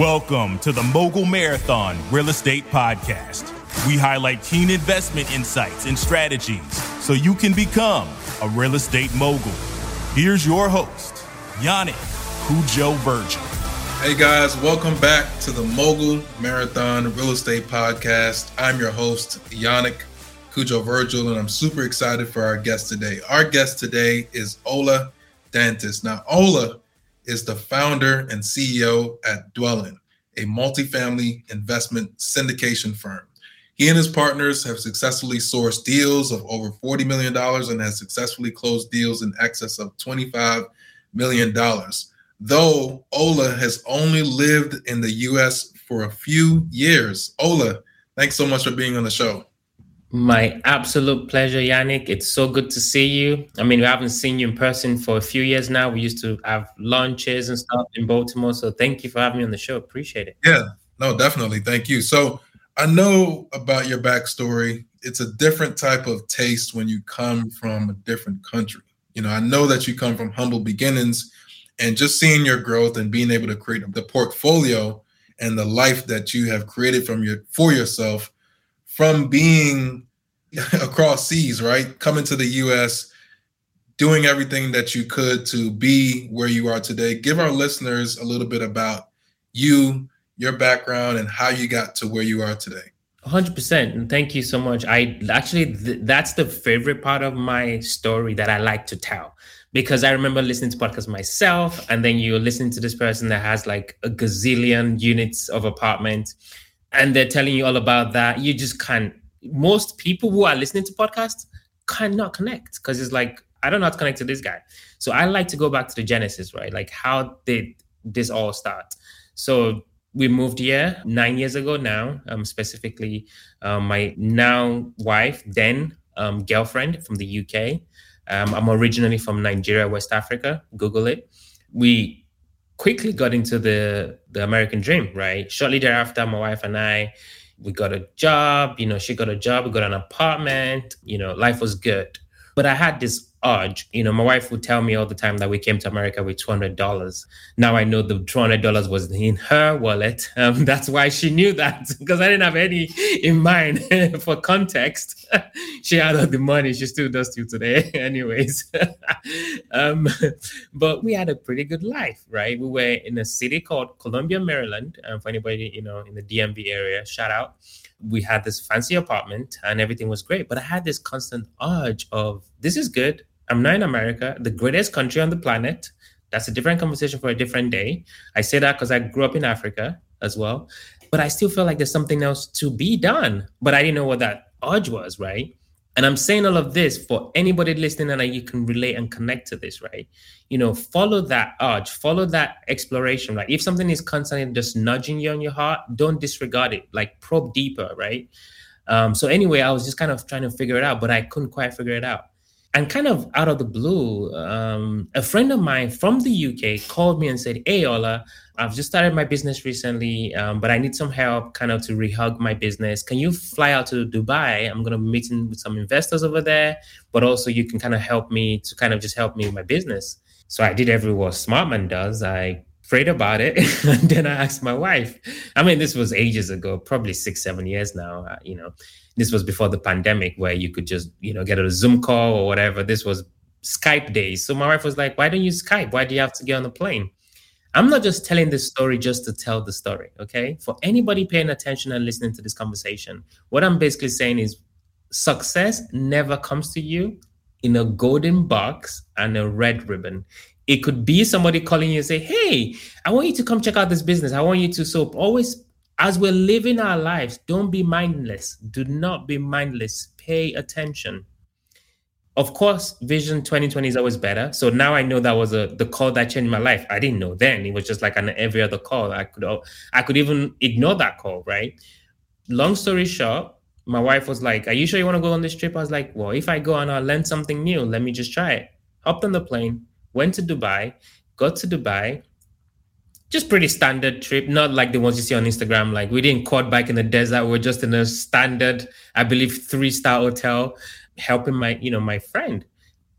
Welcome to the Mogul Marathon Real Estate Podcast. We highlight keen investment insights and strategies so you can become a real estate mogul. Here's your host, Yannick Cujo Virgil. Hey guys, welcome back to the Mogul Marathon Real Estate Podcast. I'm your host, Yannick Cujo Virgil, and I'm super excited for our guest today. Our guest today is Ola Dantis. Now, Ola is the founder and CEO at Dwellynn, a multifamily investment syndication firm. He and his partners have successfully sourced deals of over $40 million and has successfully closed deals in excess of $25 million. Though Ola has only lived in the US for a few years. Ola, thanks so much for being on the show. My absolute pleasure, Yannick. It's so good to see you. I mean, we haven't seen you in person for a few years now. We used to have lunches and stuff in Baltimore. So thank you for having me on the show. Appreciate it. Yeah, no, definitely. Thank you. So I know about your backstory. It's a different type of taste when you come from a different country. You know, I know that you come from humble beginnings and just seeing your growth and being able to create the portfolio and the life that you have created from your for yourself from being across seas, right? Coming to the US, doing everything that you could to be where you are today. Give our listeners a little bit about you, your background, and how you got to where you are today. 100% and thank you so much i actually th- that's the favorite part of my story that i like to tell because i remember listening to podcasts myself and then you're listening to this person that has like a gazillion units of apartment and they're telling you all about that, you just can't. Most people who are listening to podcasts cannot connect because it's like, I don't know how to connect to this guy. So I like to go back to the genesis, right? Like, how did this all start? So we moved here nine years ago now, um, specifically um, my now wife, then um, girlfriend from the UK. Um, I'm originally from Nigeria, West Africa. Google it. We quickly got into the the American dream, right? Shortly thereafter, my wife and I, we got a job. You know, she got a job. We got an apartment. You know, life was good. But I had this urge. You know, my wife would tell me all the time that we came to America with two hundred dollars. Now I know the two hundred dollars was in her wallet. Um, that's why she knew that because I didn't have any in mind. For context, she had all the money. She still does till today, anyways. um, but we had a pretty good life, right? We were in a city called Columbia, Maryland. Um, for anybody you know in the DMV area, shout out we had this fancy apartment and everything was great. But I had this constant urge of this is good. I'm not in America, the greatest country on the planet. That's a different conversation for a different day. I say that because I grew up in Africa as well. But I still feel like there's something else to be done. But I didn't know what that urge was, right? And I'm saying all of this for anybody listening and you can relate and connect to this, right? You know, follow that urge, follow that exploration, right? If something is constantly just nudging you on your heart, don't disregard it, like probe deeper, right? Um, so anyway, I was just kind of trying to figure it out, but I couldn't quite figure it out and kind of out of the blue, um, a friend of mine from the UK called me and said, Hey, Ola, I've just started my business recently, um, but I need some help kind of to rehug my business. Can you fly out to Dubai? I'm going to be meeting with some investors over there, but also you can kind of help me to kind of just help me with my business. So I did every what smart man does. I prayed about it and then i asked my wife i mean this was ages ago probably six seven years now uh, you know this was before the pandemic where you could just you know get a zoom call or whatever. This was skype days. So my wife was like why don't you skype? Why do you have to get on the plane? I'm not just telling this story just to tell the story okay? For anybody paying attention and listening to this conversation what i'm basically saying is success never comes to you in a golden box and a red ribbon. It could be somebody calling you and say, Hey, I want you to come check out this business. I want you to. So always, as we're living our lives, don't be mindless. Do not be mindless. Pay attention. Of course, Vision 2020 is always better. So now I know that was a the call that changed my life. I didn't know then. It was just like an every other call. I could I could even ignore that call, right? Long story short, my wife was like, Are you sure you want to go on this trip? I was like, Well, if I go and I'll learn something new, let me just try it. Hopped on the plane, went to Dubai, got to Dubai, just pretty standard trip, not like the ones you see on Instagram. Like we didn't quad bike in the desert. We're just in a standard, I believe, three star hotel, helping my, you know, my friend.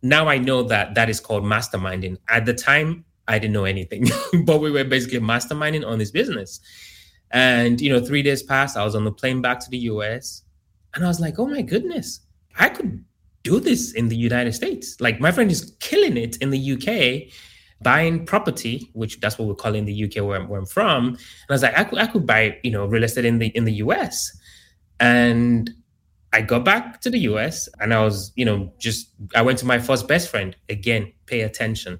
Now I know that that is called masterminding. At the time, I didn't know anything, but we were basically masterminding on this business. And you know, three days passed. I was on the plane back to the US, and I was like, "Oh my goodness, I could do this in the United States." Like my friend is killing it in the UK, buying property, which that's what we call in the UK where I'm, where I'm from. And I was like, I could, I could buy, you know, real estate in the in the US, and I got back to the US, and I was, you know, just I went to my first best friend again. Pay attention,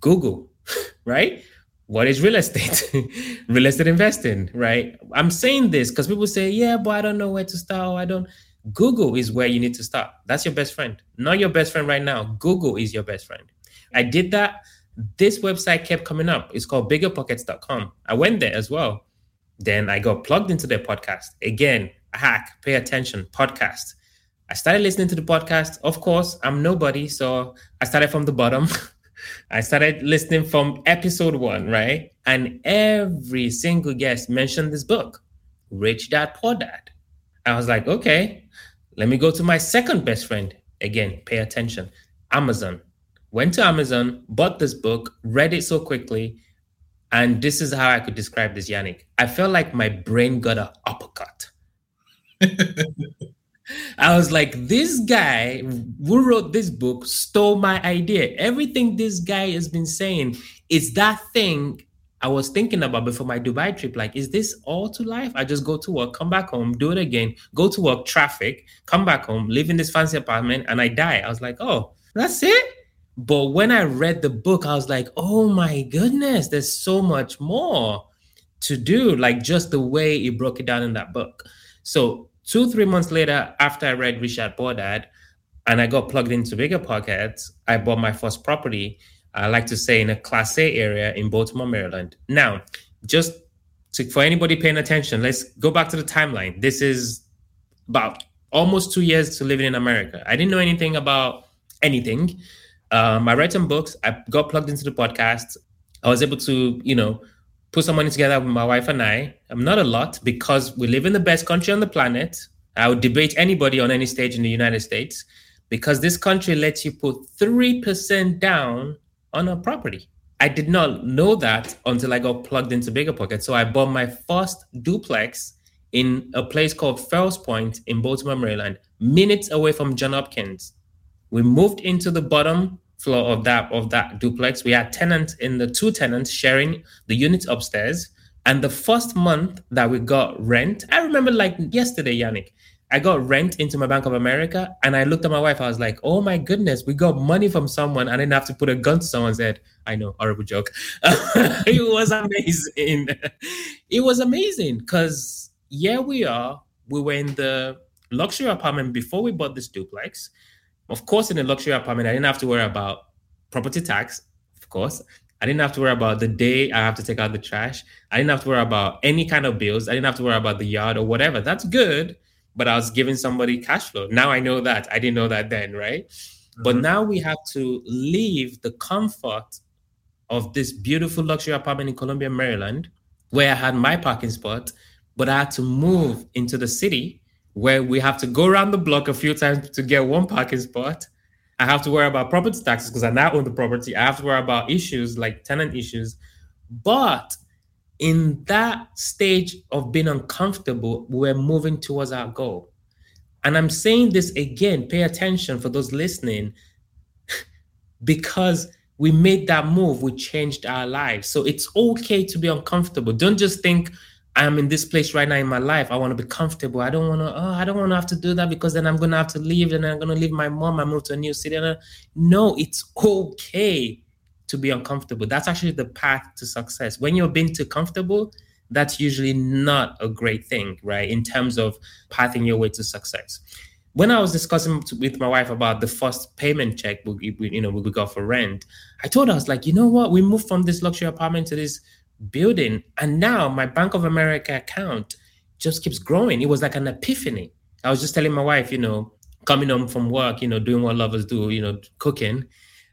Google, right? what is real estate? real estate investing, right? I'm saying this because people say, yeah, but I don't know where to start. I don't. Google is where you need to start. That's your best friend. Not your best friend right now. Google is your best friend. I did that. This website kept coming up. It's called biggerpockets.com. I went there as well. Then I got plugged into their podcast. Again, hack, pay attention, podcast. I started listening to the podcast. Of course, I'm nobody. So I started from the bottom. I started listening from episode one, right? And every single guest mentioned this book, Rich Dad Poor Dad. I was like, okay, let me go to my second best friend. Again, pay attention. Amazon. Went to Amazon, bought this book, read it so quickly. And this is how I could describe this, Yannick. I felt like my brain got an uppercut. I was like, this guy who wrote this book stole my idea. Everything this guy has been saying is that thing I was thinking about before my Dubai trip. Like, is this all to life? I just go to work, come back home, do it again, go to work, traffic, come back home, live in this fancy apartment, and I die. I was like, oh, that's it. But when I read the book, I was like, oh my goodness, there's so much more to do. Like just the way he broke it down in that book. So Two, three months later, after I read Richard Poor and I got plugged into BiggerPockets, I bought my first property. I like to say in a class A area in Baltimore, Maryland. Now, just to, for anybody paying attention, let's go back to the timeline. This is about almost two years to living in America. I didn't know anything about anything. Um, I read some books. I got plugged into the podcast. I was able to, you know, put some money together with my wife and I. I'm not a lot because we live in the best country on the planet. I would debate anybody on any stage in the United States because this country lets you put 3% down on a property. I did not know that until I got plugged into BiggerPocket. So I bought my first duplex in a place called Fells Point in Baltimore, Maryland, minutes away from John Hopkins. We moved into the bottom floor of that of that duplex. We had tenants in the two tenants sharing the units upstairs. And the first month that we got rent, I remember like yesterday, Yannick, I got rent into my Bank of America and I looked at my wife. I was like, oh my goodness, we got money from someone. I didn't have to put a gun to someone's head. I know, horrible joke. it was amazing. it was amazing because here we are. We were in the luxury apartment before we bought this duplex. Of course, in a luxury apartment, I didn't have to worry about property tax. Of course, I didn't have to worry about the day I have to take out the trash. I didn't have to worry about any kind of bills. I didn't have to worry about the yard or whatever. That's good, but I was giving somebody cash flow. Now I know that. I didn't know that then, right? Mm-hmm. But now we have to leave the comfort of this beautiful luxury apartment in Columbia, Maryland, where I had my parking spot, but I had to move into the city where we have to go around the block a few times to get one parking spot. I have to worry about property taxes because I now own the property. I have to worry about issues like tenant issues. But in that stage of being uncomfortable, we're moving towards our goal. And I'm saying this again, pay attention for those listening, because we made that move, we changed our lives. So it's okay to be uncomfortable. Don't just think, I'm in this place right now in my life. I want to be comfortable. I don't want to. Oh, I don't want to have to do that because then I'm gonna have to leave, and I'm gonna leave my mom. I move to a new city. And uh, no, it's okay to be uncomfortable. That's actually the path to success. When you're being too comfortable, that's usually not a great thing, right? In terms of pathing your way to success. When I was discussing with my wife about the first payment check, we, you know, we got for rent, I told her I was like, you know what? We moved from this luxury apartment to this building. And now my Bank of America account just keeps growing. It was like an epiphany. I was just telling my wife, you know, coming home from work, you know, doing what lovers do, you know, cooking.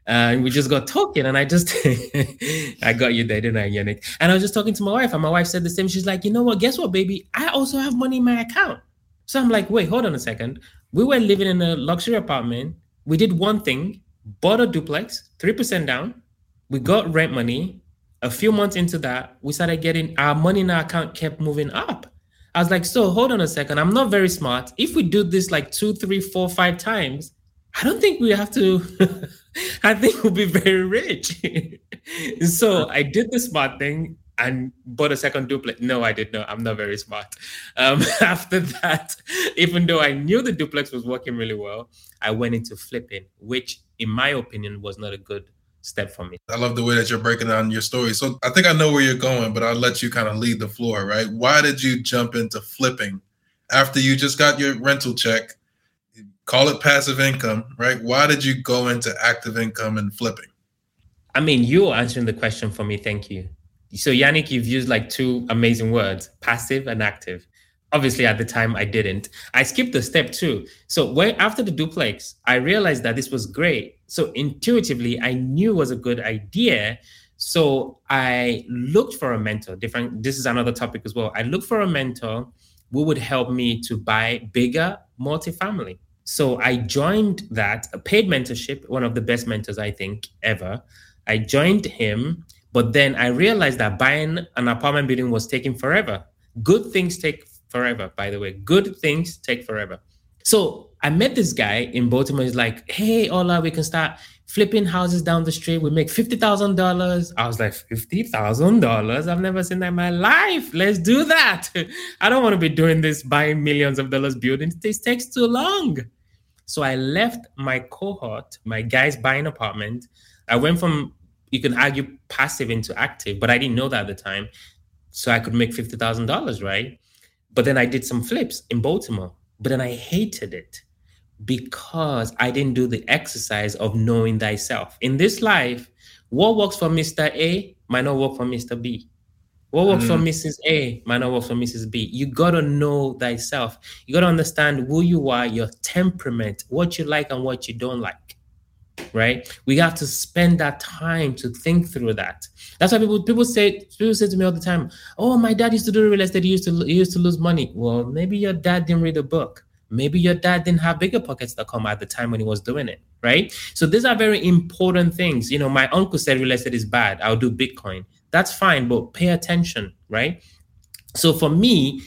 Uh, and we just got talking, and I just, I got you there, didn't I, Yannick? And I was just talking to my wife, and my wife said the same. She's like, you know what? Guess what, baby? I also have money in my account. So I'm like, wait, hold on a second. We were living in a luxury apartment. We did one thing, bought a duplex, 3% down, We got rent money. A few months into that, we started getting our money in our account kept moving up. I was like, so hold on a second. I'm not very smart. If we do this like two, three, four, five times, I don't think we have to. I think we'll be very rich. so I did the smart thing and bought a second duplex. No, I did not. I'm not very smart. Um, after that, even though I knew the duplex was working really well, I went into flipping, which, in my opinion, was not a good step for me. I love the way that you're breaking down your story. So I think I know where you're going, but I'll let you kind of lead the floor, right? Why did you jump into flipping after you just got your rental check? Call it passive income, right? Why did you go into active income and flipping? I mean, you're answering the question for me. Thank you. So, Yannick, you've used like two amazing words passive and active. Obviously, at the time, I didn't. I skipped the step two. So, when after the duplex, I realized that this was great. So, intuitively, I knew it was a good idea. So, I looked for a mentor. Different. This is another topic as well. I looked for a mentor who would help me to buy bigger multifamily. So, I joined that a paid mentorship, one of the best mentors I think ever. I joined him but then I realized that buying an apartment building was taking forever. Good things take forever, by the way. Good things take forever. So I met this guy in Baltimore. He's like, hey, Ola, we can start flipping houses down the street. We make $50,000. I was like, $50,000? I've never seen that in my life. Let's do that. I don't want to be doing this buying millions of dollars buildings. This takes too long. So I left my cohort, my guys buying apartment. I went from you can argue passive into active, but I didn't know that at the time. So I could make fifty thousand dollars, right? But then I did some flips in Baltimore. But then I hated it because I didn't do the exercise of knowing thyself. In this life, what works for Mr. A might not work for Mr. B. What works mm. for Mrs. A might not work for Mrs. B. You gotta know thyself. You gotta understand who you are, your temperament, what you like and what you don't like right? We have to spend that time to think through that. That's why people people say people say to me all the time, "Oh, my dad used to do real estate. He used to he used to lose money." Well, maybe your dad didn't read a book. Maybe your dad didn't have BiggerPockets.com at the time when he was doing it, right? So these are very important things. You know, my uncle said real estate is bad. I'll do Bitcoin. That's fine, but pay attention, right? So for me,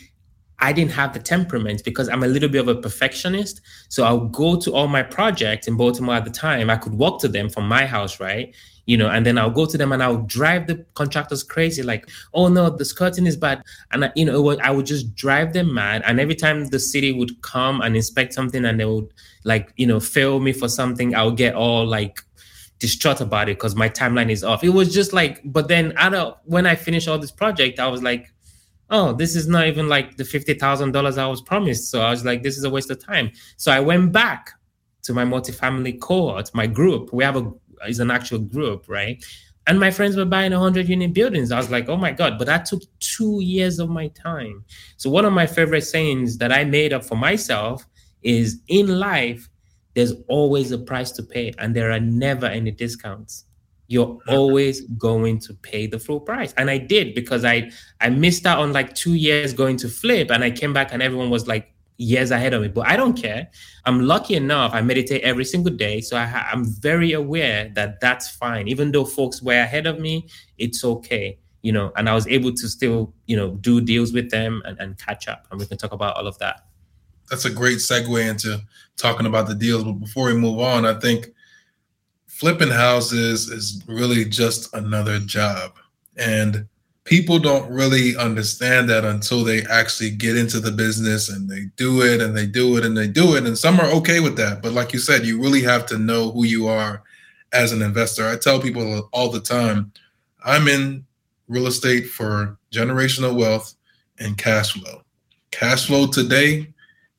I didn't have the temperament because I'm a little bit of a perfectionist. So I'll go to all my projects in Baltimore at the time. I could walk to them from my house, right? You know, and then I'll go to them and I'll drive the contractors crazy, like, oh no, this curtain is bad. And I, you know, I would just drive them mad. And every time the city would come and inspect something and they would like, you know, fail me for something, I'll get all like distraught about it because my timeline is off. It was just like, but then I don't when I finished all this project, I was like, oh, this is not even like the $50,000 I was promised. So I was like, this is a waste of time. So I went back to my multifamily cohort, my group. We have a, is an actual group, right? And my friends were buying 100 unit buildings. I was like, oh my God, but that took two years of my time. So one of my favorite sayings that I made up for myself is in life, there's always a price to pay and there are never any discounts you're always going to pay the full price and i did because i i missed out on like two years going to flip and i came back and everyone was like years ahead of me but i don't care. I'm lucky enough i meditate every single day so I, i'm very aware that that's fine. Even though folks were ahead of me it's okay you know and i was able to still you know do deals with them and, and catch up and we can talk about all of that. That's a great segue into talking about the deals but before we move on i think flipping houses is really just another job. And people don't really understand that until they actually get into the business and they do it and they do it and they do it. And some are okay with that. But like you said, you really have to know who you are as an investor. I tell people all the time I'm in real estate for generational wealth and cash flow. Cash flow today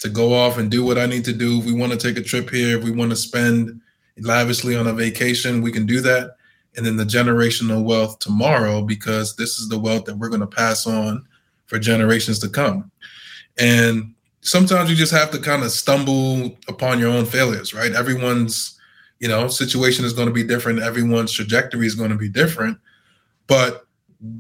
to go off and do what I need to do. If we want to take a trip here, if we want to spend lavishly on a vacation, we can do that. And then the generational wealth tomorrow, because this is the wealth that we're going to pass on for generations to come. And sometimes you just have to kind of stumble upon your own failures, right? Everyone's, you know, situation is going to be different. Everyone's trajectory is going to be different. But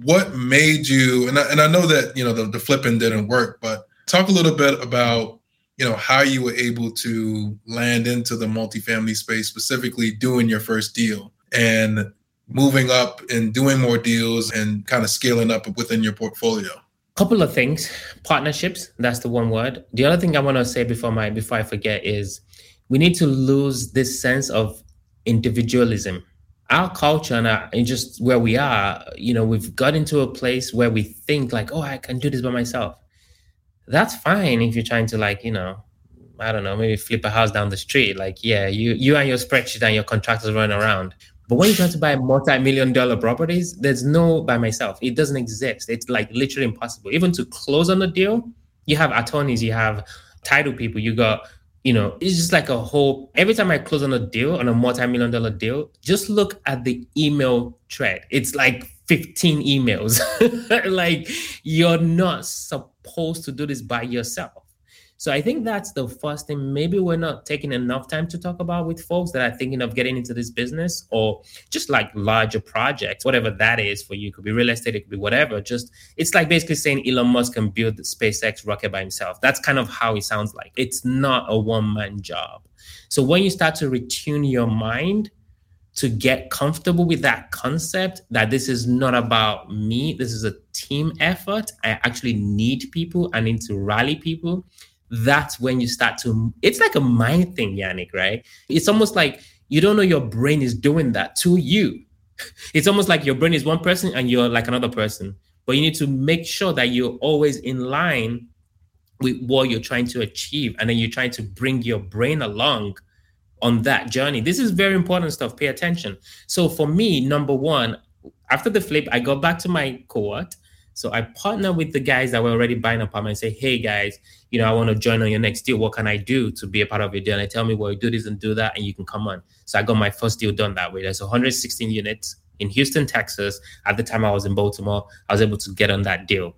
what made you, and I, and I know that, you know, the, the flipping didn't work, but talk a little bit about you know how you were able to land into the multifamily space specifically doing your first deal and moving up and doing more deals and kind of scaling up within your portfolio? Couple of things. Partnerships, that's the one word. The other thing I want to say before my before I forget is we need to lose this sense of individualism. Our culture and, our, and just where we are, you know, we've got into a place where we think like, oh, I can do this by myself. That's fine if you're trying to like, you know, I don't know, maybe flip a house down the street. Like, yeah, you you and your spreadsheet and your contractors running around. But when you try to buy multi-million dollar properties, there's no by myself. It doesn't exist. It's like literally impossible. Even to close on a deal, you have attorneys, you have title people, you got, you know, it's just like a whole every time I close on a deal, on a multi-million dollar deal, just look at the email thread. It's like 15 emails. like you're not supposed to do this by yourself. So I think that's the first thing. Maybe we're not taking enough time to talk about with folks that are thinking of getting into this business or just like larger projects, whatever that is for you. It could be real estate, it could be whatever. Just it's like basically saying Elon Musk can build the SpaceX rocket by himself. That's kind of how it sounds like. It's not a one-man job. So when you start to retune your mind to get comfortable with that concept that this is not about me, this is a team effort. I actually need people, I need to rally people that's when you start to it's like a mind thing yannick right? It's almost like you don't know your brain is doing that to you. It's almost like your brain is one person and you're like another person. But you need to make sure that you're always in line with what you're trying to achieve and then you're trying to bring your brain along on that journey. This is very important stuff. Pay attention. So for me number one after the flip i got back to my cohort so I partner with the guys that were already buying apartment and say, hey guys, you know, I want to join on your next deal. What can I do to be a part of your deal? And tell me, well, do this and do that, and you can come on. So I got my first deal done that way. There's 116 units in Houston, Texas. At the time I was in Baltimore, I was able to get on that deal.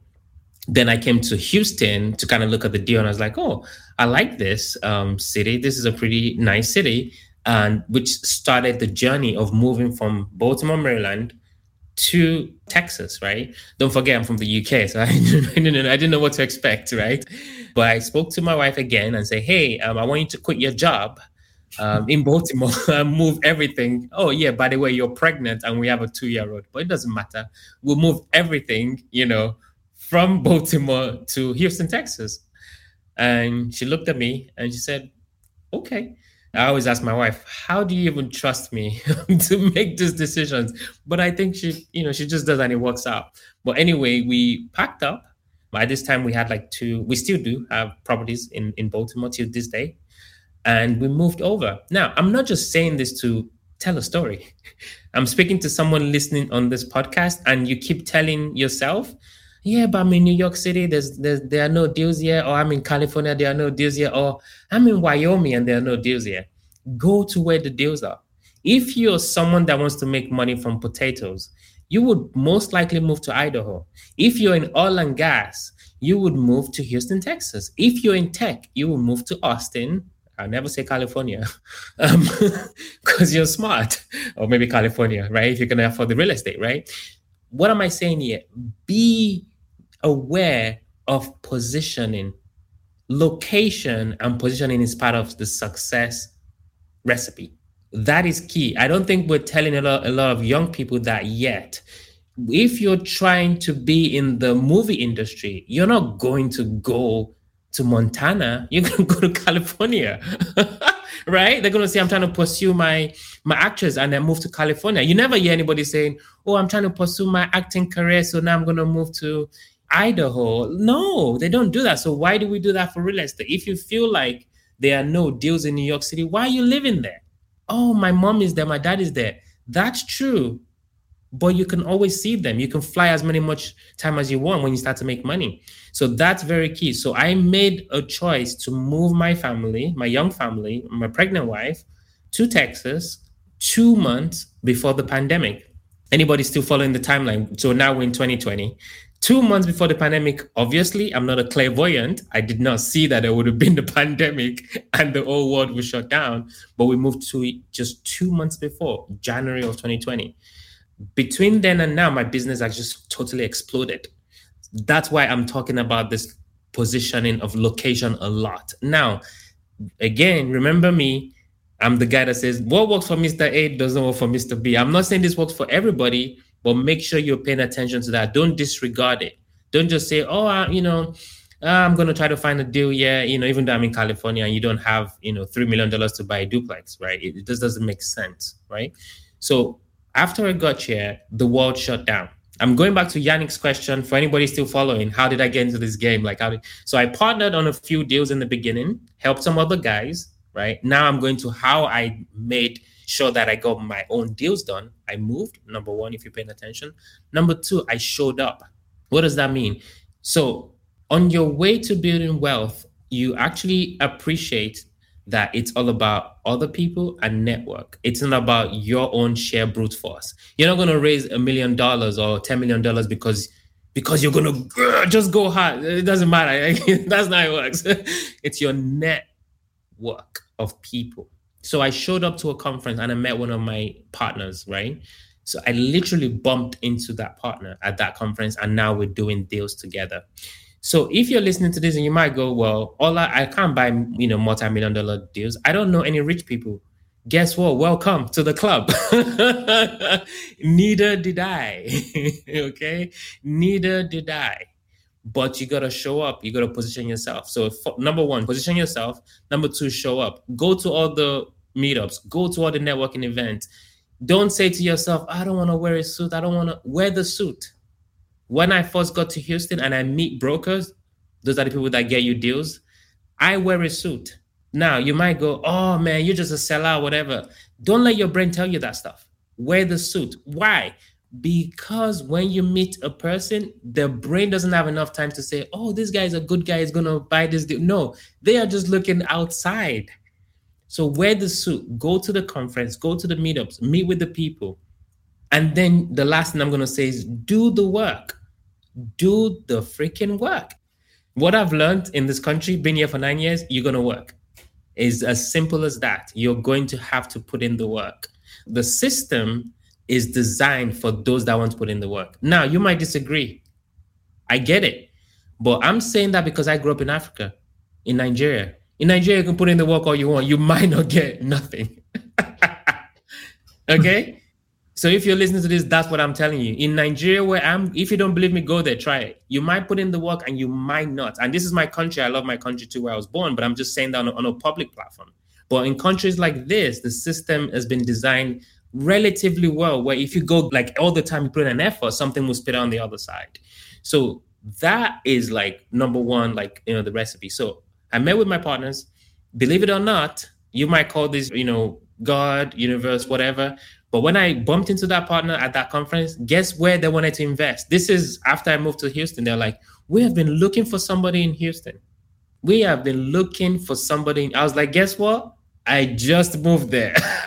Then I came to Houston to kind of look at the deal, and I was like, oh, I like this um, city. This is a pretty nice city. And which started the journey of moving from Baltimore, Maryland to Texas, right? Don't forget, I'm from the UK, so I didn't, I didn't know what to expect, right? But I spoke to my wife again and say, "Hey, um, I want you to quit your job um, in Baltimore and move everything." Oh yeah, by the way, you're pregnant and we have a two-year-old, but it doesn't matter. We'll move everything, you know, from Baltimore to Houston, Texas. And she looked at me and she said, "Okay." I always ask my wife, how do you even trust me to make these decisions? But I think she, you know, she just does and it works out. But anyway, we packed up. By this time, we had like two, we still do have properties in, in Baltimore till this day. And we moved over. Now, I'm not just saying this to tell a story. I'm speaking to someone listening on this podcast, and you keep telling yourself, yeah, but I'm in New York City. There's, there's there are no deals here, or I'm in California. There are no deals here, or I'm in Wyoming and there are no deals here. Go to where the deals are. If you're someone that wants to make money from potatoes, you would most likely move to Idaho. If you're in oil and gas, you would move to Houston, Texas. If you're in tech, you will move to Austin. I'll never say California because um, you're smart, or maybe California, right? If you're going to afford the real estate, right? What am I saying here? Be aware of positioning. Location and positioning is part of the success recipe. That is key. I don't think we're telling a lot, a lot of young people that yet. If you're trying to be in the movie industry, you're not going to go to Montana. You're going to go to California. right? They're gonna say, I'm trying to pursue my my actress and then move to California. You never hear anybody saying, Oh, I'm trying to pursue my acting career, so now I'm gonna move to Idaho. No, they don't do that. So why do we do that for real estate? If you feel like there are no deals in New York City, why are you living there? Oh, my mom is there, my dad is there. That's true. But you can always see them. You can fly as many much time as you want when you start to make money. So that's very key. So I made a choice to move my family, my young family, my pregnant wife, to Texas two months before the pandemic. Anybody still following the timeline? So now we're in 2020. Two months before the pandemic, obviously, I'm not a clairvoyant. I did not see that there would have been the pandemic and the whole world was shut down. But we moved to it just two months before, January of 2020. Between then and now, my business has just totally exploded. That's why I'm talking about this positioning of location a lot. Now, again, remember me, I'm the guy that says what works for Mr. A doesn't work for Mr. B. I'm not saying this works for everybody, but make sure you're paying attention to that. Don't disregard it. Don't just say, oh, I, you know, uh, I'm going to try to find a deal. Yeah, you know, even though I'm in California and you don't have, you know, $3 million to buy a duplex, right? It, it just doesn't make sense, right? So after I got here, the world shut down. I'm going back to Yannick's question for anybody still following. How did I get into this game? Like, how did, so I partnered on a few deals in the beginning, helped some other guys, right? Now I'm going to how I made sure that I got my own deals done. I moved, number one, if you're paying attention. Number two, I showed up. What does that mean? So, on your way to building wealth, you actually appreciate that it's all about other people and network. It's not about your own sheer brute force. You're not going to raise a million dollars or $10 million because because you're going to uh, just go hard. It doesn't matter. That's not how it works. it's your network of people. So I showed up to a conference and I met one of my partners, right? So I literally bumped into that partner at that conference, and now we're doing deals together. So if you're listening to this and you might go, well, all I, I can't buy, you know, multi-million dollar deals. I don't know any rich people. Guess what? Welcome to the club. Neither did I. okay. Neither did I. But you gotta show up. You gotta position yourself. So number one, position yourself. Number two, show up. Go to all the meetups. Go to all the networking events don't say to yourself, I don't want to wear a suit. I don't want to wear the suit. When I first got to Houston and I meet brokers, those are the people that get you deals. I wear a suit. Now you might go, oh man, you're just a seller, whatever. Don't let your brain tell you that stuff. Wear the suit. Why? Because when you meet a person, the brain doesn't have enough time to say, oh, this guy is a good guy, he's gonna buy this deal. No, they are just looking outside. So wear the suit, go to the conference, go to the meetups, meet with the people. And then the last thing I'm going to say is do the work. Do the freaking work. What I've learned in this country, been here for nine years, you're going to work. Is as simple as that. You're going to have to put in the work. The system is designed for those that want to put in the work. Now, you might disagree. I get it. But I'm saying that because I grew up in Africa, in Nigeria. In Nigeria, you can put in the work all you want. You might not get nothing. okay? So if you're listening to this, that's what I'm telling you. In Nigeria, where I'm, if you don't believe me, go there, try it. You might put in the work and you might not. And this is my country. I love my country too, where I was born, but I'm just saying that on a, on a public platform. But in countries like this, the system has been designed relatively well, where if you go like all the time, you put in an effort, something will spit out on the other side. So that is like number one, like you know, the recipe. So I met with my partners. Believe it or not, you might call this, you know, God, universe, whatever. But when I bumped into that partner at that conference, guess where they wanted to invest? This is after I moved to Houston. They're like, we have been looking for somebody in Houston. We have been looking for somebody. I was like, guess what? I just moved there.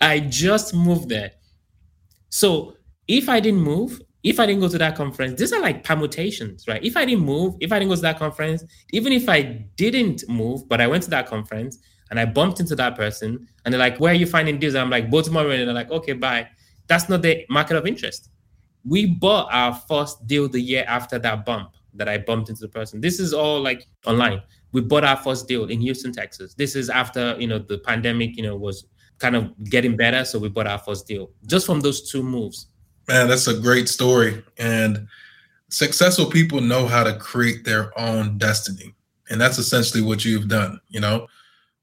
I just moved there. So if I didn't move, if I didn't go to that conference, these are like permutations, right? If I didn't move, if I didn't go to that conference, even if I didn't move, but I went to that conference and I bumped into that person and they're like, where are you finding deals? I'm like, Baltimore. And they're like, okay, bye. That's not the market of interest. We bought our first deal the year after that bump that I bumped into the person. This is all like online. We bought our first deal in Houston, Texas. This is after, you know, the pandemic, you know, was kind of getting better. So we bought our first deal just from those two moves Man, that's a great story. And successful people know how to create their own destiny. And that's essentially what you've done. You know,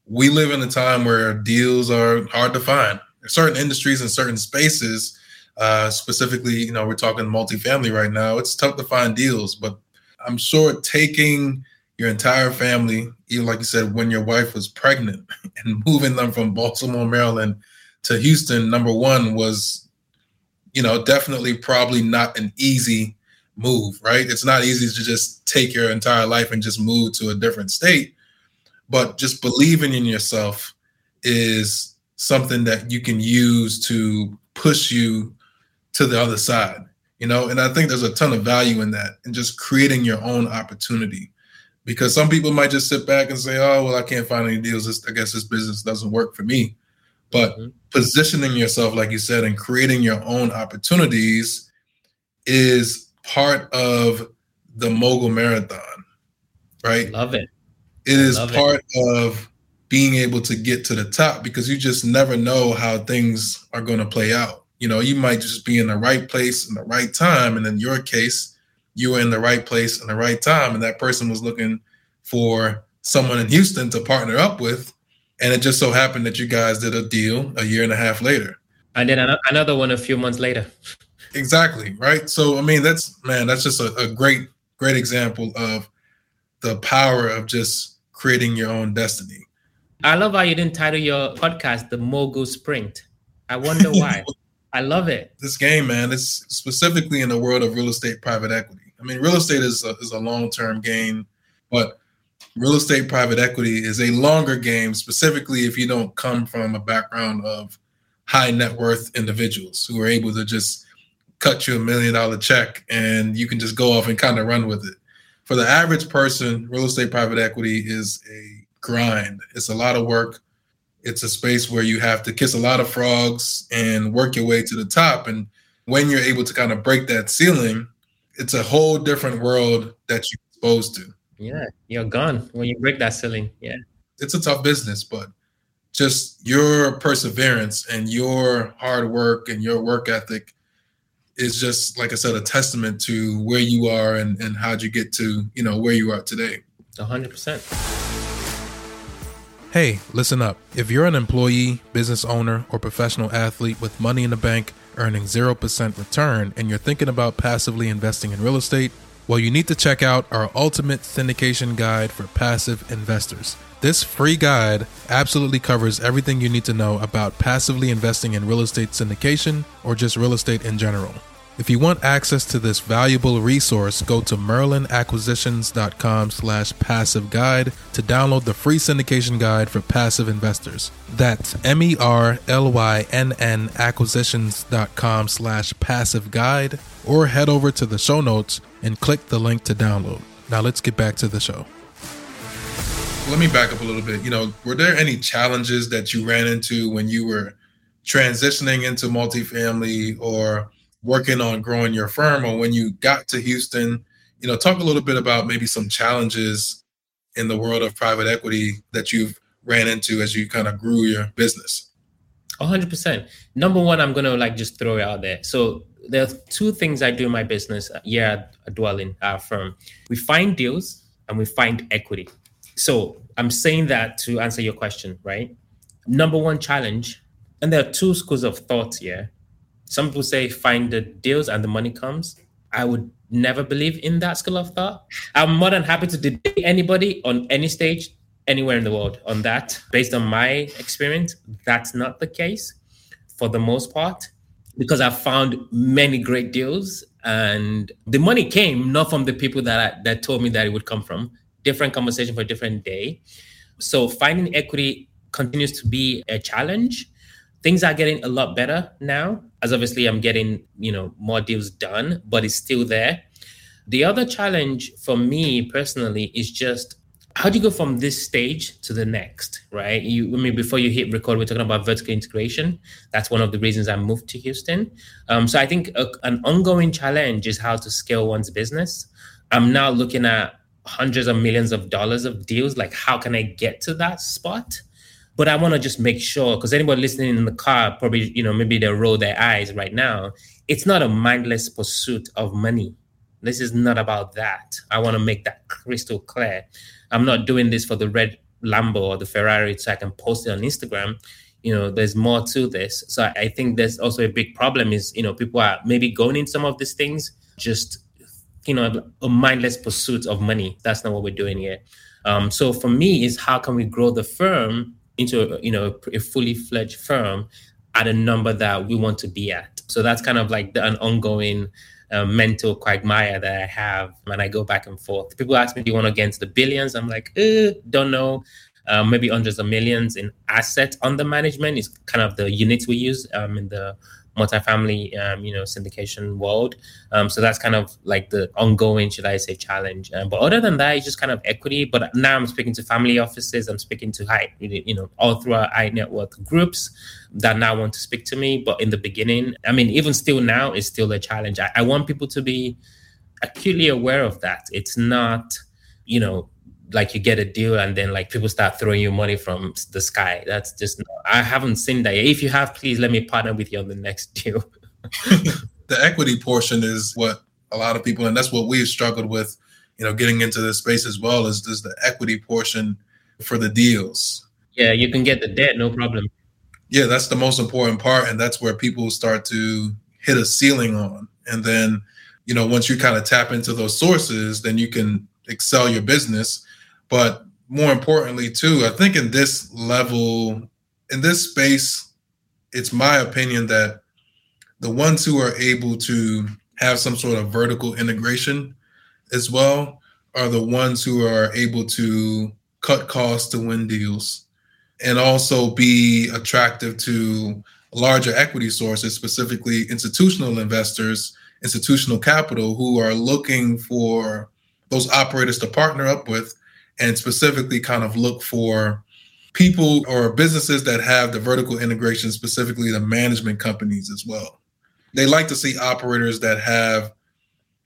we live in a time where deals are hard to find. Certain industries and certain spaces, uh, specifically, you know, we're talking multifamily right now, it's tough to find deals. But I'm sure taking your entire family, even like you said, when your wife was pregnant and moving them from Baltimore, Maryland to Houston, number one was you know, definitely probably not an easy move, right? It's not easy to just take your entire life and just move to a different state. But just believing in yourself is something that you can use to push you to the other side, you know? And I think there's a ton of value in that and just creating your own opportunity. Because some people might just sit back and say, oh, well, I can't find any deals. I guess this business doesn't work for me. But mm-hmm. positioning yourself, like you said, and creating your own opportunities is part of the mogul marathon, right? Love it. It is part it. of being able to get to the top because you just never know how things are going to play out. You know, you might just be in the right place in the right time. And in your case, you were in the right place in the right time. And that person was looking for someone in Houston to partner up with. And it just so happened that you guys did a deal a year and a half later. And then another one a few months later. Exactly. Right. So, I mean, that's, man, that's just a, a great, great example of the power of just creating your own destiny. I love how you didn't title your podcast The Mogul Sprint. I wonder why. I love it. This game, man, it's specifically in the world of real estate private equity. I mean, real estate is a, is a long term game, but real estate private equity is a longer game, specifically if you don't come from a background of high net worth individuals who are able to just cut you a million dollar check and you can just go off and kind of run with it. For the average person, real estate private equity is a grind. It's a lot of work. It's a space where you have to kiss a lot of frogs and work your way to the top. And when you're able to kind of break that ceiling, it's a whole different world that you're exposed to. Yeah, you're gone when you break that ceiling. Yeah. It's a tough business, but just your perseverance and your hard work and your work ethic is just like I said, a testament to where you are and, and how'd you get to, you know, where you are today. hundred percent. Hey, listen up. If you're an employee, business owner, or professional athlete with money in the bank earning 0% return and you're thinking about passively investing in real estate, well, you need to check out our ultimate syndication guide for passive investors. This free guide absolutely covers everything you need to know about passively investing in real estate syndication or just real estate in general. If you want access to this valuable resource, go to merlynnacquisitions.com slash passive guide to download the free syndication guide for passive investors. That's M-E-R-L-Y-N-N acquisitions.com slash passive guide or head over to the show notes and click the link to download. Now let's get back to the show. Let me back up a little bit. You know, were there any challenges that you ran into when you were transitioning into multifamily or working on growing your firm or when you got to Houston, you know, talk a little bit about maybe some challenges in the world of private equity that you've ran into as you kind of grew your business. 100%. Number one, I'm going to like just throw it out there. So there are two things I do in my business Yeah, at Dwellynn, our uh, firm. We find deals and we find equity. So I'm saying that to answer your question, right? Number one challenge, and there are two schools of thought here some people say find the deals and the money comes. I would never believe in that school of thought. I'm more than happy to debate anybody on any stage, anywhere in the world on that. Based on my experience, that's not the case for the most part, because I've found many great deals and the money came not from the people that I, that told me that it would come from. Different conversation for a different day. So finding equity continues to be a challenge things are getting a lot better now as obviously i'm getting you know more deals done but it's still there. The other challenge for me personally is just how do you go from this stage to the next right? You i mean before you hit record we're talking about vertical integration. That's one of the reasons i moved to houston. Um, so i think a, an ongoing challenge is how to scale one's business. I'm now looking at hundreds of millions of dollars of deals. Like how can i get to that spot but I want to just make sure because anybody listening in the car probably, you know, maybe they roll their eyes right now. It's not a mindless pursuit of money. This is not about that. I want to make that crystal clear. I'm not doing this for the red Lambo or the Ferrari so I can post it on Instagram. You know, there's more to this. So I think there's also a big problem is, you know, people are maybe going in some of these things just, you know, a mindless pursuit of money. That's not what we're doing here. Um, so for me is how can we grow the firm into you know a fully fledged firm at a number that we want to be at. So that's kind of like the, an ongoing uh, mental quagmire that I have when I go back and forth. People ask me, "Do you want to get into the billions? I'm like, eh, don't know. Um, maybe hundreds of millions in asset under management is kind of the units we use um, in the multifamily, um, you know, syndication world. Um, so that's kind of like the ongoing, should I say, challenge. Um, but other than that, it's just kind of equity. But now I'm speaking to family offices. I'm speaking to high, you know, all through our high net worth groups that now want to speak to me. But in the beginning, I mean, even still now, it's still a challenge. I, I want people to be acutely aware of that. It's not, you know, like you get a deal and then like people start throwing you money from the sky. That's just I haven't seen that. Yet. If you have, please let me partner with you on the next deal. the equity portion is what a lot of people, and that's what we've struggled with, you know, getting into this space as well. Is is the equity portion for the deals? Yeah, you can get the debt, no problem. Yeah, that's the most important part, and that's where people start to hit a ceiling on, and then you know once you kind of tap into those sources, then you can excel your business. But more importantly, too, I think in this level, in this space, it's my opinion that the ones who are able to have some sort of vertical integration as well are the ones who are able to cut costs to win deals and also be attractive to larger equity sources, specifically institutional investors, institutional capital, who are looking for those operators to partner up with and specifically kind of look for people or businesses that have the vertical integration, specifically the management companies as well. They like to see operators that have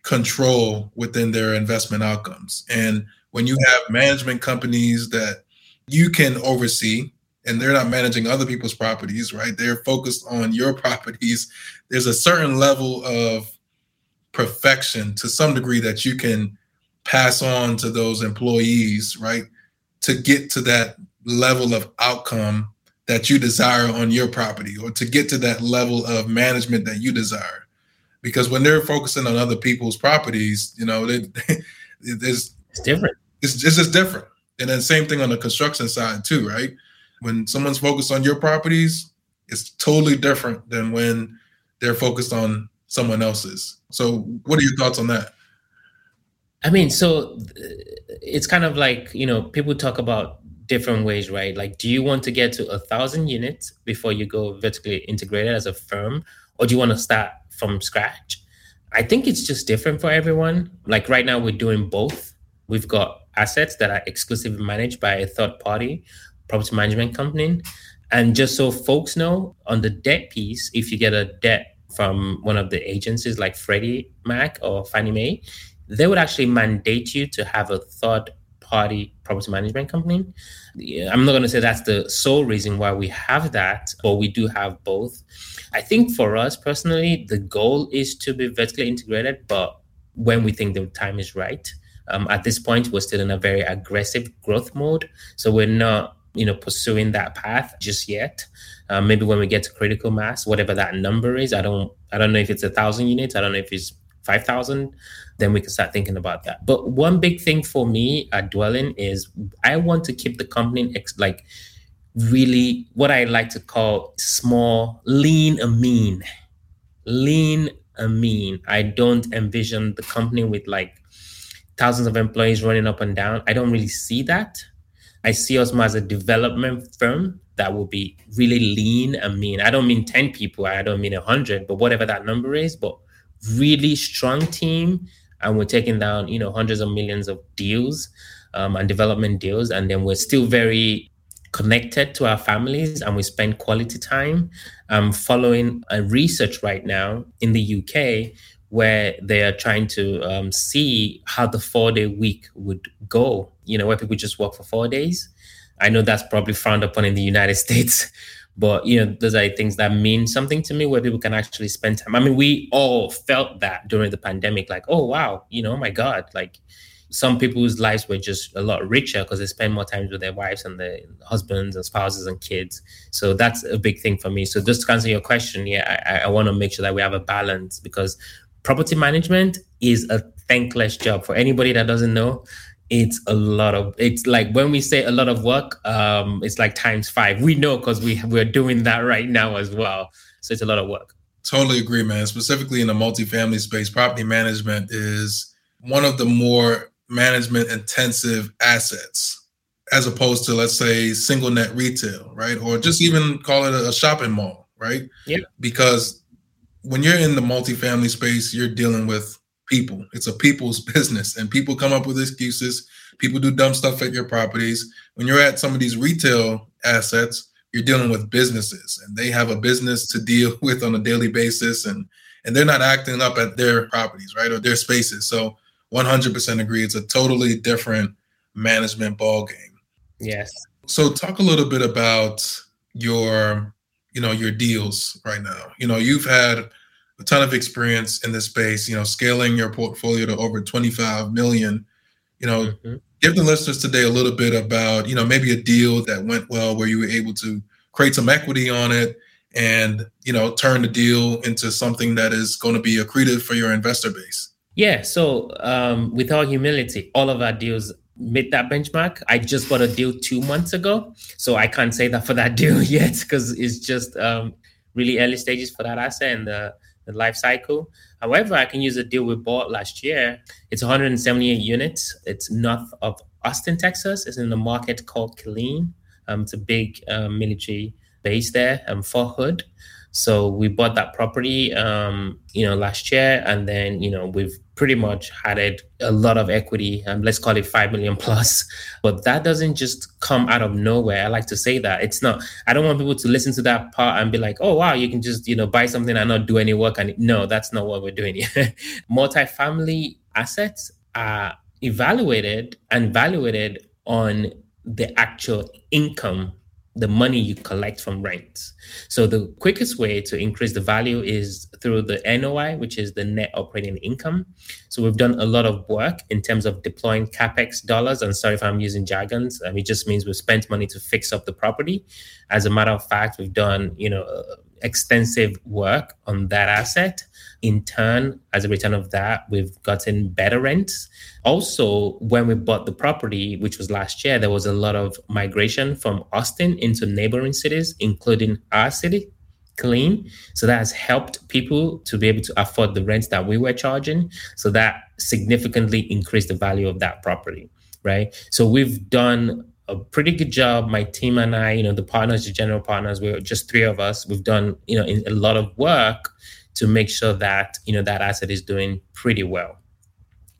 control within their investment outcomes. And when you have management companies that you can oversee and they're not managing other people's properties, right? They're focused on your properties. There's a certain level of perfection to some degree that you can pass on to those employees, right? To get to that level of outcome that you desire on your property or to get to that level of management that you desire. Because when they're focusing on other people's properties, you know, they, there's it's different. It's, it's just different. And then same thing on the construction side too, right? When someone's focused on your properties, it's totally different than when they're focused on someone else's. So, what are your thoughts on that? I mean, so uh, it's kind of like, you know, people talk about different ways, right? Like, do you want to get to a thousand units before you go vertically integrated as a firm, or do you want to start from scratch? I think it's just different for everyone. Like, right now, we're doing both. We've got assets that are exclusively managed by a third party property management company. And just so folks know, on the debt piece, if you get a debt from one of the agencies like Freddie Mac or Fannie Mae, they would actually mandate you to have a third party property management company. I'm not going to say that's the sole reason why we have that, but we do have both. I think for us personally, the goal is to be vertically integrated, but when we think the time is right. Um, at this point, we're still in a very aggressive growth mode. So we're not, you know, pursuing that path just yet. Um, maybe when we get to critical mass, whatever that number is, I don't, I don't know if it's a thousand units. I don't know if it's 5,000, then we can start thinking about that. But one big thing for me at Dwellynn is I want to keep the company ex- like really what I like to call small, lean and mean. Lean and mean. I don't envision the company with like thousands of employees running up and down. I don't really see that. I see us more as a development firm that will be really lean and mean. I don't mean 10 people, I don't mean 100, but whatever that number is, but really strong team and we're taking down you know hundreds of millions of deals um, and development deals and then we're still very connected to our families and we spend quality time. Um, following a research right now in the uk where they are trying to um, see how the four day week would go you know where people just work for four days. I know that's probably frowned upon in the united states but you know, those are things that mean something to me where people can actually spend time. I mean, we all felt that during the pandemic, like, oh wow, you know, oh my God, like some people's lives were just a lot richer because they spend more time with their wives and their husbands and spouses and kids. So that's a big thing for me. So just to answer your question, yeah, I, I want to make sure that we have a balance because property management is a thankless job for anybody that doesn't know it's a lot of it's like when we say a lot of work um it's like times five. We know because we we're doing that right now as well. So it's a lot of work. Totally agree man. Specifically in the multifamily space property management is one of the more management intensive assets as opposed to let's say single net retail right? Or just even call it a shopping mall right? Yeah. Because when you're in the multifamily space you're dealing with people. It's a people's business, and people come up with excuses. People do dumb stuff at your properties. When you're at some of these retail assets, you're dealing with businesses, and they have a business to deal with on a daily basis, and and they're not acting up at their properties, right, or their spaces. So 100% agree. It's a totally different management ball game. Yes. So talk a little bit about your, you know, your deals right now. You know, you've had a ton of experience in this space, you know, scaling your portfolio to over 25 million. You know, mm-hmm. give the listeners today a little bit about, you know, maybe a deal that went well where you were able to create some equity on it and, you know, turn the deal into something that is going to be accretive for your investor base. Yeah. So, um, with all humility, all of our deals meet that benchmark. I just bought a deal two months ago, so I can't say that for that deal yet because it's just um, really early stages for that asset and the, the life cycle. However, I can use a deal we bought last year. It's 178 units. It's north of Austin, Texas. It's in the market called Killeen. Um, it's a big um, military base there, um, Fort Hood. So we bought that property, um, you know, last year, and then you know we've pretty much added a lot of equity. Um, let's call it five million plus. But that doesn't just come out of nowhere. I like to say that it's not. I don't want people to listen to that part and be like, "Oh wow, you can just you know buy something and not do any work." And no, that's not what we're doing here. Multifamily assets are evaluated and valuated on the actual income the money you collect from rents. So the quickest way to increase the value is through the NOI, which is the net operating income. So we've done a lot of work in terms of deploying capex dollars. And sorry if I'm using jargons. It just means we've spent money to fix up the property. As a matter of fact, we've done you know uh, extensive work on that asset. In turn, as a return of that, we've gotten better rents. Also, when we bought the property, which was last year, there was a lot of migration from Austin into neighboring cities, including our city, Killeen. So that has helped people to be able to afford the rents that we were charging. So that significantly increased the value of that property, right? So we've done a pretty good job. My team and I, you know, the partners, the general partners, we're just three of us. We've done, you know, a lot of work to make sure that, you know, that asset is doing pretty well.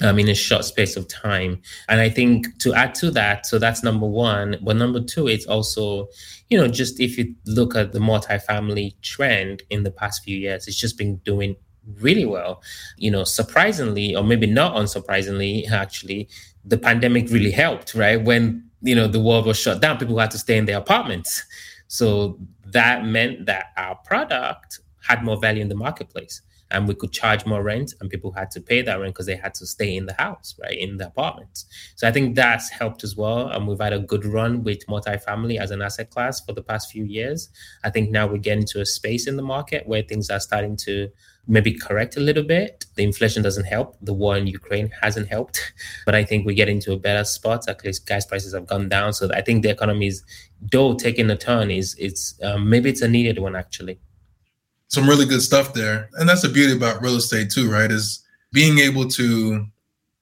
Um, in a short space of time. And I think to add to that, so that's number one. But number two, it's also, you know, just if you look at the multifamily trend in the past few years, it's just been doing really well. You know, surprisingly, or maybe not unsurprisingly, actually, the pandemic really helped, right? When you know the world was shut down people had to stay in their apartments so that meant that our product had more value in the marketplace and we could charge more rent and people had to pay that rent because they had to stay in the house right in the apartments so i think that's helped as well and we've had a good run with multifamily as an asset class for the past few years i think now we're getting to a space in the market where things are starting to maybe correct a little bit. The inflation doesn't help. The war in Ukraine hasn't helped. But I think we get into a better spot. At least gas prices have gone down. So I think the economy is, though taking a turn, is it's um, maybe it's a needed one actually. Some really good stuff there, and that's the beauty about real estate too, right? Is being able to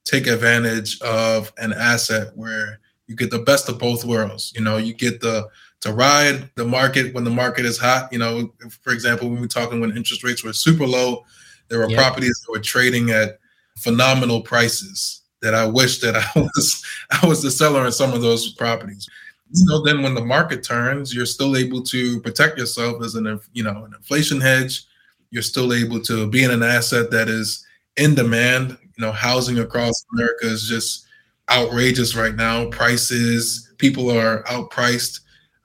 take advantage of an asset where you get the best of both worlds. You know, you get the to ride the market when the market is hot. You know, for example, when we're talking when interest rates were super low, there were properties that were trading at phenomenal prices that I wish that I was I was the seller in some of those properties. You know, then when the market turns, you're still able to protect yourself as an you know an inflation hedge. You're still able to be in an asset that is in demand. You know, housing across America is just outrageous right now. Prices, people are outpriced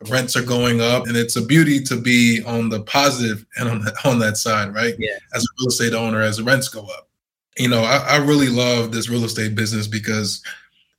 rents are going up and it's a beauty to be on the positive and on, the, on that side right yeah. as a real estate owner as the rents go up you know I, I really love this real estate business because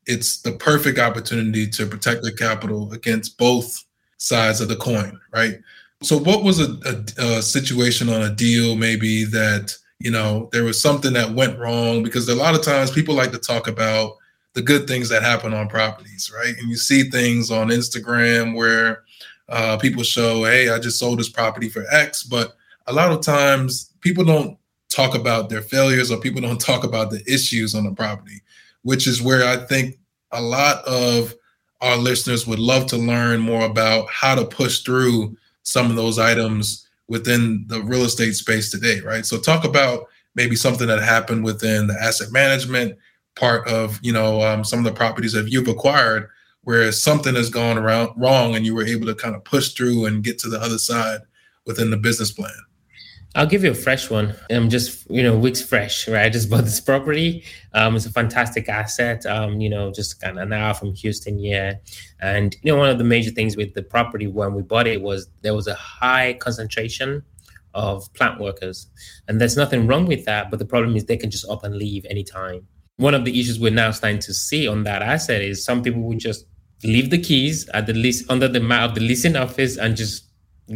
it's the perfect opportunity to protect the capital against both sides of the coin right? So what was a, a, a situation on a deal maybe that you know there was something that went wrong? Because a lot of times people like to talk about the good things that happen on properties, right? And you see things on Instagram where uh, people show, hey, I just sold this property for X, but a lot of times people don't talk about their failures or people don't talk about the issues on the property, which is where I think a lot of our listeners would love to learn more about how to push through some of those items within the real estate space today, right? So talk about maybe something that happened within the asset management part of you know um, some of the properties that you've acquired where something has gone around wrong and you were able to kind of push through and get to the other side within the business plan I'll give you a fresh one. I'm just, you know, weeks fresh, right? I just bought this property. Um, it's a fantastic asset. Um, you know, just kind of an hour from Houston, yeah. And you know, one of the major things with the property when we bought it was there was a high concentration of plant workers, and there's nothing wrong with that. But the problem is they can just up and leave anytime. One of the issues we're now starting to see on that asset is some people would just leave the keys at the lease under the mat of the leasing office and just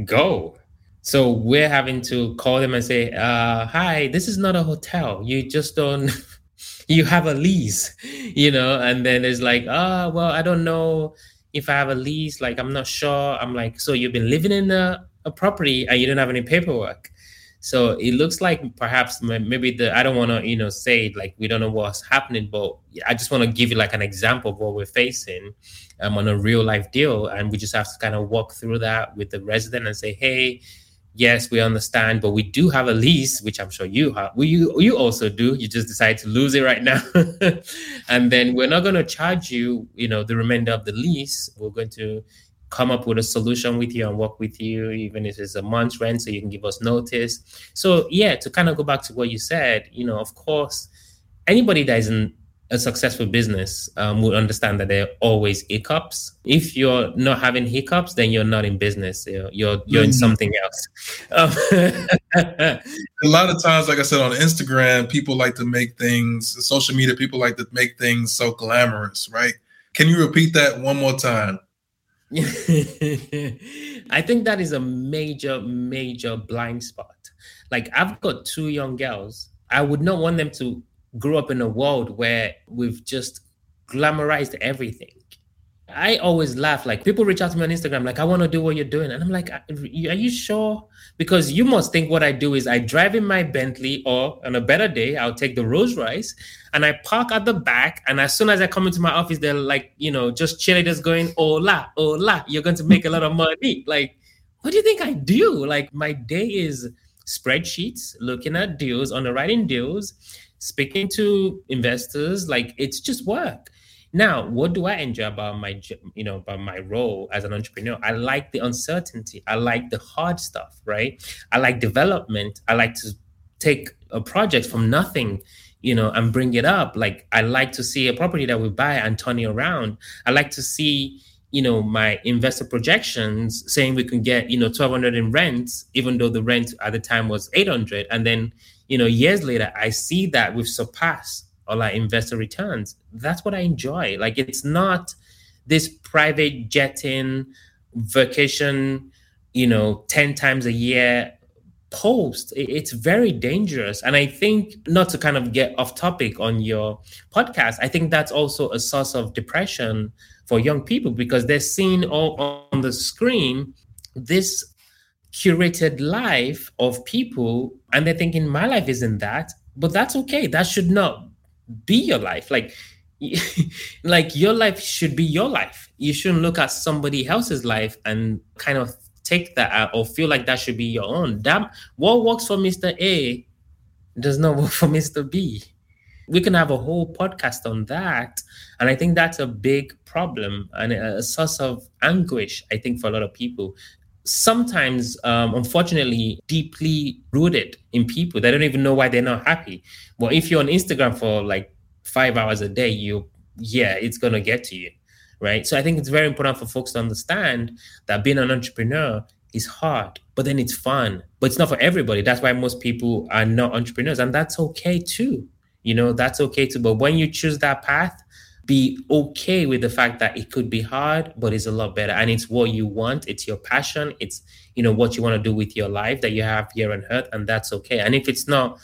go so we're having to call them and say, uh, "Hi, this is not a hotel. You just don't. you have a lease, you know." And then it's like, "Ah, oh, well, I don't know if I have a lease. Like, I'm not sure." I'm like, "So you've been living in a, a property and you don't have any paperwork?" So it looks like perhaps maybe the I don't want to you know say like we don't know what's happening, but I just want to give you like an example of what we're facing um, on a real life deal, and we just have to kind of walk through that with the resident and say, hey yes, we understand, but we do have a lease, which I'm sure you have. We, you, you also do. You just decide to lose it right now. and then we're not going to charge you, you know, the remainder of the lease. We're going to come up with a solution with you and work with you, even if it's a month's rent, so you can give us notice. So yeah, to kind of go back to what you said, you know, of course, anybody that isn't a successful business um, would understand that there are always hiccups. If you're not having hiccups, then you're not in business. You're you're, you're mm-hmm. something else. Um, a lot of times, like I said on Instagram, people like to make things. Social media, people like to make things so glamorous, right? Can you repeat that one more time? I think that is a major, major blind spot. Like I've got two young girls. I would not want them to grew up in a world where we've just glamorized everything. I always laugh. Like people reach out to me on Instagram, like, I want to do what you're doing. And I'm like, are you sure? Because you must think what I do is I drive in my Bentley, or on a better day, I'll take the Rolls Royce and I park at the back. And as soon as I come into my office, they're like, you know, just cheerleaders going, hola, hola, you're going to make a lot of money. Like, what do you think I do? Like, my day is spreadsheets, looking at deals, underwriting deals speaking to investors like it's just work. Now what do i enjoy about my you know about my role as an entrepreneur? I like the uncertainty. I like the hard stuff right? I like development. I like to take a project from nothing you know and bring it up. Like i like to see a property that we buy and turn it around. I like to see you know my investor projections saying we can get you know 1200 in rent even though the rent at the time was 800 and then you know, years later, I see that we've surpassed all our investor returns. That's what I enjoy. Like it's not this private jetting vacation, you know, 10 times a year post. It's very dangerous. And I think, not to kind of get off topic on your podcast, I think that's also a source of depression for young people because they're seeing all on the screen this curated life of people and they're thinking my life isn't that but that's okay. That should not be your life. Like like your life should be your life. You shouldn't look at somebody else's life and kind of take that out or feel like that should be your own. That what works for mr a does not work for mr b. We can have a whole podcast on that and i think that's a big problem and a source of anguish i think for a lot of people sometimes, um, unfortunately, deeply rooted in people. They don't even know why they're not happy. Well, if you're on Instagram for like five hours a day, you, yeah, it's going to get to you. Right. So I think it's very important for folks to understand that being an entrepreneur is hard, but then it's fun. But it's not for everybody. That's why most people are not entrepreneurs. And that's okay too. You know, that's okay too. But when you choose that path, be okay with the fact that it could be hard, but it's a lot better. And it's what you want, it's your passion, it's you know what you want to do with your life that you have here on earth, and that's okay. And if it's not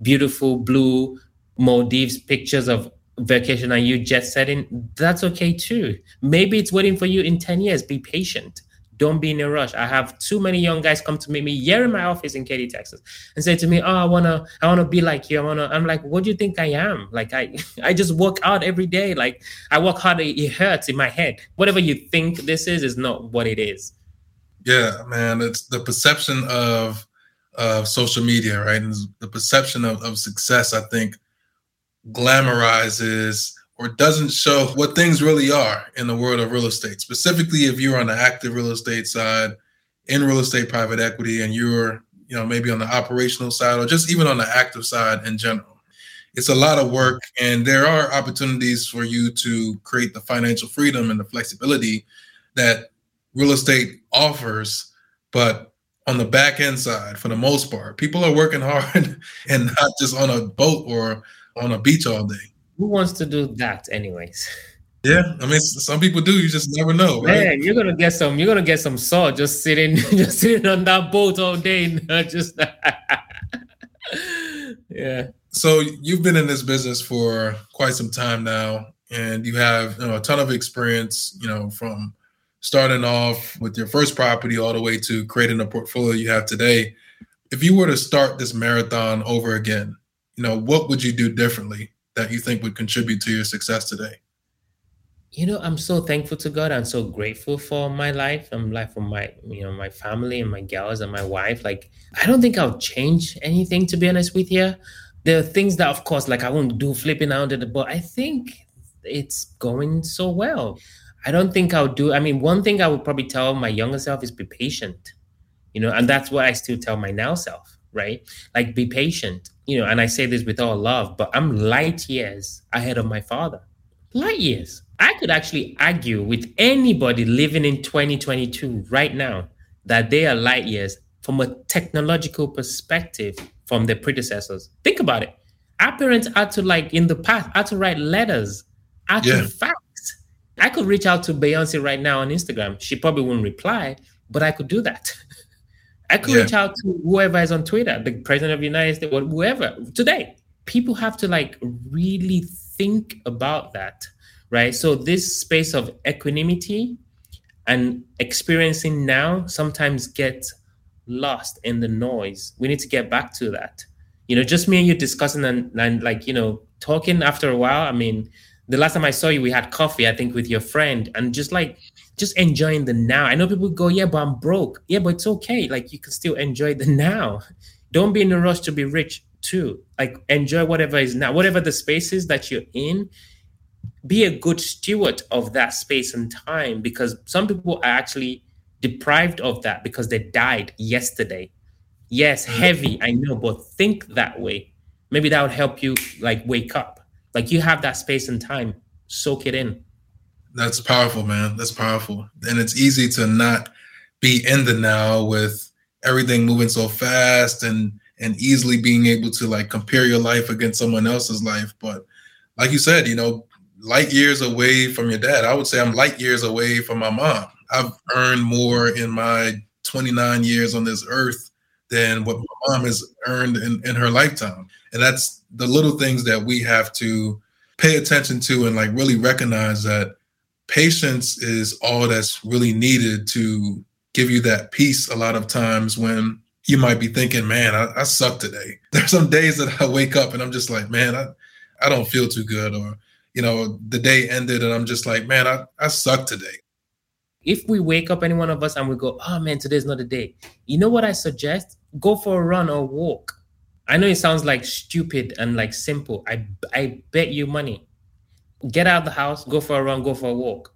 beautiful blue Maldives pictures of vacation and you jet setting, that's okay too. Maybe it's waiting for you in 10 years. Be patient. Don't be in a rush. I have too many young guys come to meet me here in my office in Katy, Texas, and say to me, "Oh, I wanna, I wanna be like you. I wanna." I'm like, "What do you think I am? Like, I, I just work out every day. Like, I work hard. It hurts in my head. Whatever you think this is is not what it is." Yeah, man. It's the perception of of social media, right? And the perception of, of success. I think glamorizes or doesn't show what things really are in the world of real estate. Specifically, if you're on the active real estate side in real estate private equity and you're you know, maybe on the operational side or just even on the active side in general. It's a lot of work, and there are opportunities for you to create the financial freedom and the flexibility that real estate offers. But on the back end side, for the most part, people are working hard and not just on a boat or on a beach all day. Who wants to do that, anyways? Yeah, I mean, some people do. You just never know. Right? Man, you're gonna get some. You're gonna get some salt just sitting, just sitting on that boat all day. just yeah. So you've been in this business for quite some time now, and you have you know a ton of experience. You know, from starting off with your first property all the way to creating a portfolio you have today. If you were to start this marathon over again, you know, what would you do differently that you think would contribute to your success today? you know i'm so thankful to god. I'm so grateful for my life. I'm life for my you know my family and my gals and my wife. Like i don't think i'll change anything to be honest with you. There are things that of course like i won't do flipping out the but i think it's going so well. I don't think i'll do i mean one thing i would probably tell my younger self is be patient. You know and that's what i still tell my now self right like be patient you know and i say this with all love but i'm light years ahead of my father light years I could actually argue with anybody living in 2022 right now that they are light years from a technological perspective from their predecessors. Think about it. Our parents had to like in the past had to write letters, had yeah. to fax. I could reach out to Beyonce right now on Instagram. She probably wouldn't reply, but I could do that. I could yeah. reach out to whoever is on Twitter, the president of the United States, or whoever today. People have to like really think about that right? So this space of equanimity and experiencing now sometimes gets lost in the noise. We need to get back to that. You know, just me and you discussing and, and like, you know, talking after a while. I mean, the last time I saw you, we had coffee, I think, with your friend, and just like just enjoying the now. I know people go, yeah, but I'm broke. Yeah, but it's okay. Like you can still enjoy the now. Don't be in a rush to be rich too. Like enjoy whatever is now, whatever the space is that you're in be a good steward of that space and time because some people are actually deprived of that because they died yesterday. Yes, heavy, I know, but think that way. Maybe that would help you like wake up. Like you have that space and time, soak it in. That's powerful, man. That's powerful. And it's easy to not be in the now with everything moving so fast and and easily being able to like compare your life against someone else's life. But like you said, you know, light years away from your dad. I would say I'm light years away from my mom. I've earned more in my 29 years on this earth than what my mom has earned in, in her lifetime. And that's the little things that we have to pay attention to and like really recognize that patience is all that's really needed to give you that peace a lot of times when you might be thinking, man, I, I suck today. There's some days that I wake up and I'm just like, man, I, I don't feel too good or you know, the day ended and I'm just like, man, I, I suck today. If we wake up, any one of us, and we go, oh man, today's not a day. You know what I suggest? Go for a run or walk. I know it sounds like stupid and like simple. I I bet you money. Get out of the house, go for a run, go for a walk.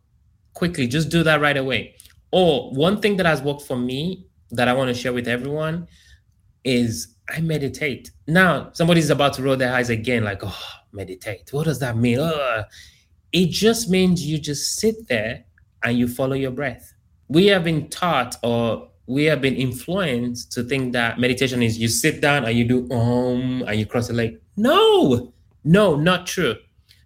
Quickly, just do that right away. Or one thing that has worked for me that I want to share with everyone is I meditate. Now, somebody's about to roll their eyes again, like, oh, meditate. What does that mean? Ugh. It just means you just sit there and you follow your breath. We have been taught or we have been influenced to think that meditation is you sit down and you do um and you cross the leg. No, no, not true.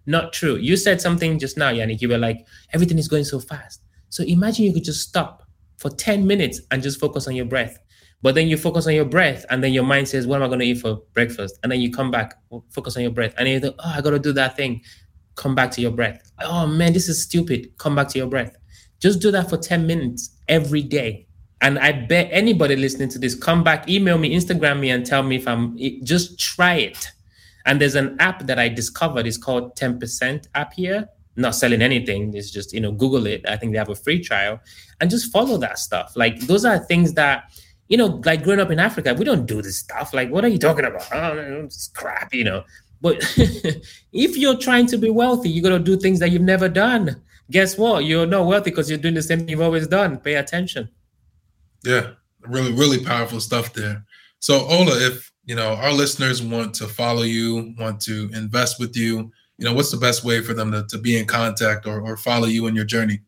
Not true. You said something just now, Yannick. You were like, everything is going so fast. So imagine you could just stop for 10 minutes and just focus on your breath. But then you focus on your breath, and then your mind says, "What am I going to eat for breakfast?" And then you come back, focus on your breath, and you think, "Oh, I got to do that thing." Come back to your breath. Oh man, this is stupid. Come back to your breath. Just do that for ten minutes every day, and I bet anybody listening to this, come back, email me, Instagram me, and tell me if I'm. Just try it. And there's an app that I discovered. It's called Ten Percent Happier. Not selling anything. It's just you know Google it. I think they have a free trial, and just follow that stuff. Like those are things that you know, like growing up in Africa, we don't do this stuff. Like, what are you talking about? Oh, it's crap, you know. But if you're trying to be wealthy, you got to do things that you've never done. Guess what? You're not wealthy because you're doing the same thing you've always done. Pay attention. Yeah, really, really powerful stuff there. So Ola, if you know our listeners want to follow you, want to invest with you, you know, what's the best way for them to, to be in contact or, or follow you in your journey?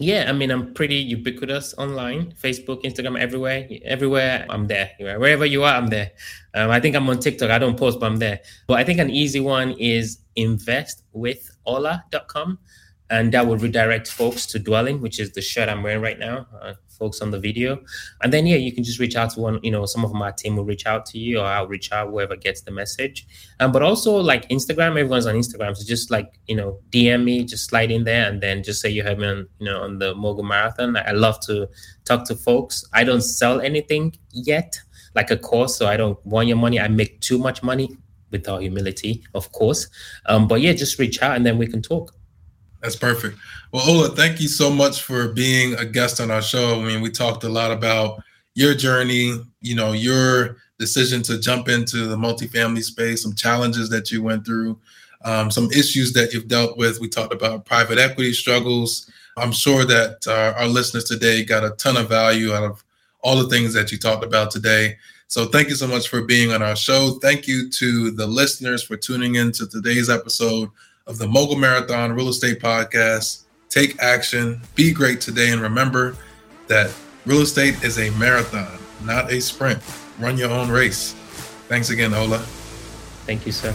Yeah, I mean, I'm pretty ubiquitous online, Facebook, Instagram, everywhere. Everywhere, I'm there. Wherever you are, I'm there. Um, I think I'm on TikTok. I don't post, but I'm there. But I think an easy one is investwithola.com. And that will redirect folks to Dwellynn, which is the shirt I'm wearing right now. Uh, folks on the video. And then yeah, you can just reach out to one, you know, some of my team will reach out to you or I'll reach out whoever gets the message. Um, but also like Instagram, everyone's on Instagram. So just like, you know, DM me, just slide in there and then just say you heard me on, you know, on the Mogul Marathon. I love to talk to folks. I don't sell anything yet, like a course. So I don't want your money. I make too much money with our humility, of course. Um, but yeah, just reach out and then we can talk. That's perfect. Well, Ola, thank you so much for being a guest on our show. I mean, we talked a lot about your journey, you know, your decision to jump into the multifamily space, some challenges that you went through, um, some issues that you've dealt with. We talked about private equity struggles. I'm sure that uh, our listeners today got a ton of value out of all the things that you talked about today. So thank you so much for being on our show. Thank you to the listeners for tuning in to today's episode of the Mogul Marathon Real Estate Podcast. Take action, be great today, and remember that real estate is a marathon, not a sprint. Run your own race. Thanks again, Ola. Thank you, sir.